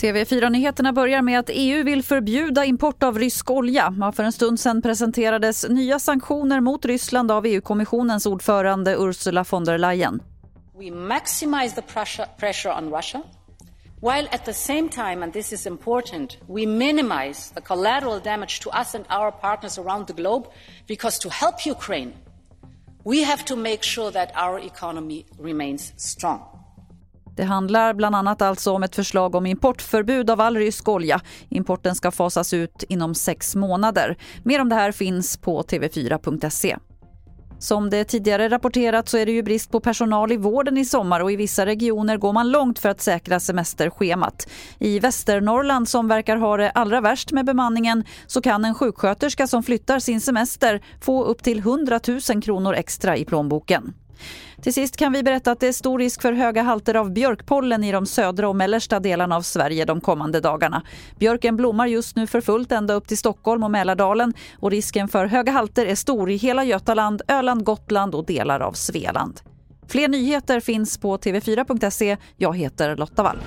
TV4-nyheterna börjar med att EU vill förbjuda import av rysk olja. För en stund sedan presenterades nya sanktioner mot Ryssland av EU-kommissionens ordförande Ursula von der Leyen. We maximize the pressure on Russia while at the same time, and this is important, we minimize the collateral damage to us and our partners around the globe because to help Ukraine, we have to make sure that our economy remains strong. Det handlar bland annat alltså om ett förslag om importförbud av all rysk olja. Importen ska fasas ut inom sex månader. Mer om det här finns på tv4.se. Som det tidigare rapporterat så är det ju brist på personal i vården i sommar och i vissa regioner går man långt för att säkra semesterschemat. I Västernorrland som verkar ha det allra värst med bemanningen så kan en sjuksköterska som flyttar sin semester få upp till 100 000 kronor extra i plånboken. Till sist kan vi berätta att det är stor risk för höga halter av björkpollen i de södra och mellersta delarna av Sverige de kommande dagarna. Björken blommar just nu för fullt ända upp till Stockholm och Mälardalen och risken för höga halter är stor i hela Götaland, Öland, Gotland och delar av Svealand. Fler nyheter finns på tv4.se. Jag heter Lotta Wall.